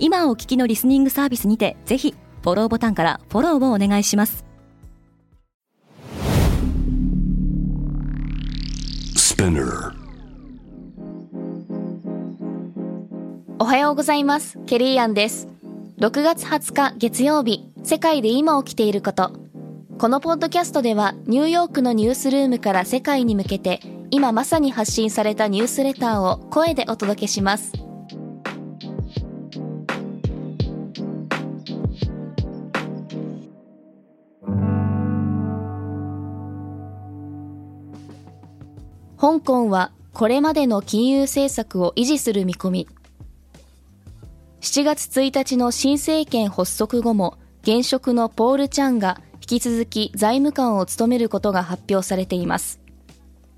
今お聞きのリスニングサービスにてぜひフォローボタンからフォローをお願いします。おはようございます。ケリーアンです。6月20日月曜日世界で今起きていること。このポッドキャストではニューヨークのニュースルームから世界に向けて今まさに発信されたニュースレターを声でお届けします香港はこれまでの金融政策を維持する見込み。7月1日の新政権発足後も現職のポール・チャンが引き続き財務官を務めることが発表されています。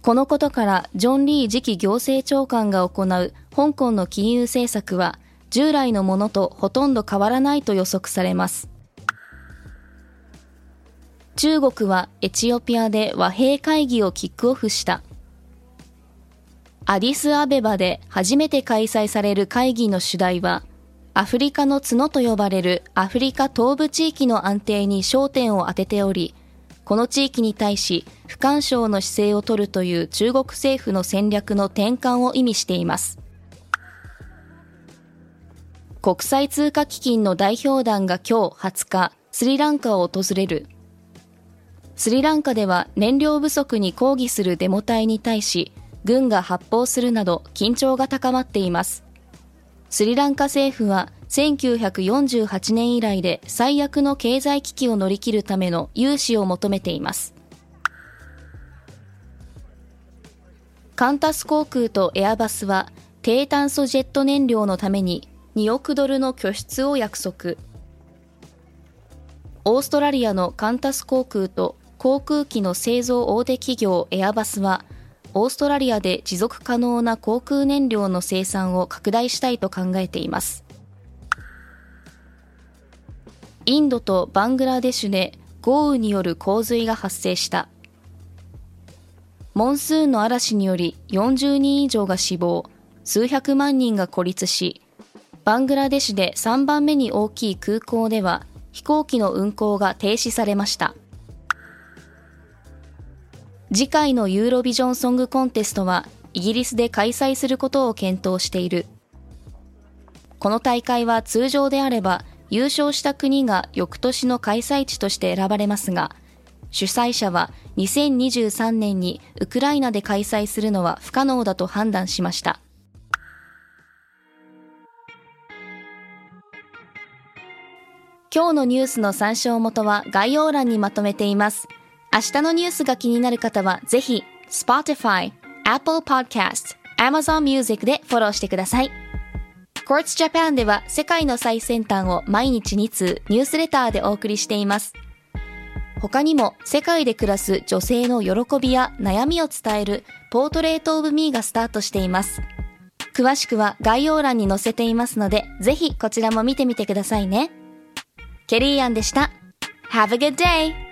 このことからジョン・リー次期行政長官が行う香港の金融政策は従来のものとほとんど変わらないと予測されます。中国はエチオピアで和平会議をキックオフした。アディスアベバで初めて開催される会議の主題は、アフリカの角と呼ばれるアフリカ東部地域の安定に焦点を当てており、この地域に対し不干渉の姿勢を取るという中国政府の戦略の転換を意味しています。国際通貨基金の代表団が今日20日、スリランカを訪れる。スリランカでは燃料不足に抗議するデモ隊に対し、軍が発砲するなど緊張が高まっています。スリランカ政府は1948年以来で最悪の経済危機を乗り切るための融資を求めています。カンタス航空とエアバスは低炭素ジェット燃料のために2億ドルの拠出を約束。オーストラリアのカンタス航空と航空機の製造大手企業エアバスはオーストラリアで持続可能な航空燃料の生産を拡大したいと考えています。インドとバングラデシュで豪雨による洪水が発生した。モンスーンの嵐により40人以上が死亡、数百万人が孤立し、バングラデシュで3番目に大きい空港では飛行機の運航が停止されました。次回のユーロビジョンソングコンテストはイギリスで開催することを検討している。この大会は通常であれば優勝した国が翌年の開催地として選ばれますが、主催者は2023年にウクライナで開催するのは不可能だと判断しました。今日のニュースの参照元は概要欄にまとめています。明日のニュースが気になる方は、ぜひ、Spotify、Apple Podcast、Amazon Music でフォローしてください。Quartz Japan では世界の最先端を毎日2通ニュースレターでお送りしています。他にも世界で暮らす女性の喜びや悩みを伝えるポートレートオブミーがスタートしています。詳しくは概要欄に載せていますので、ぜひこちらも見てみてくださいね。ケリーアンでした。Have a good day!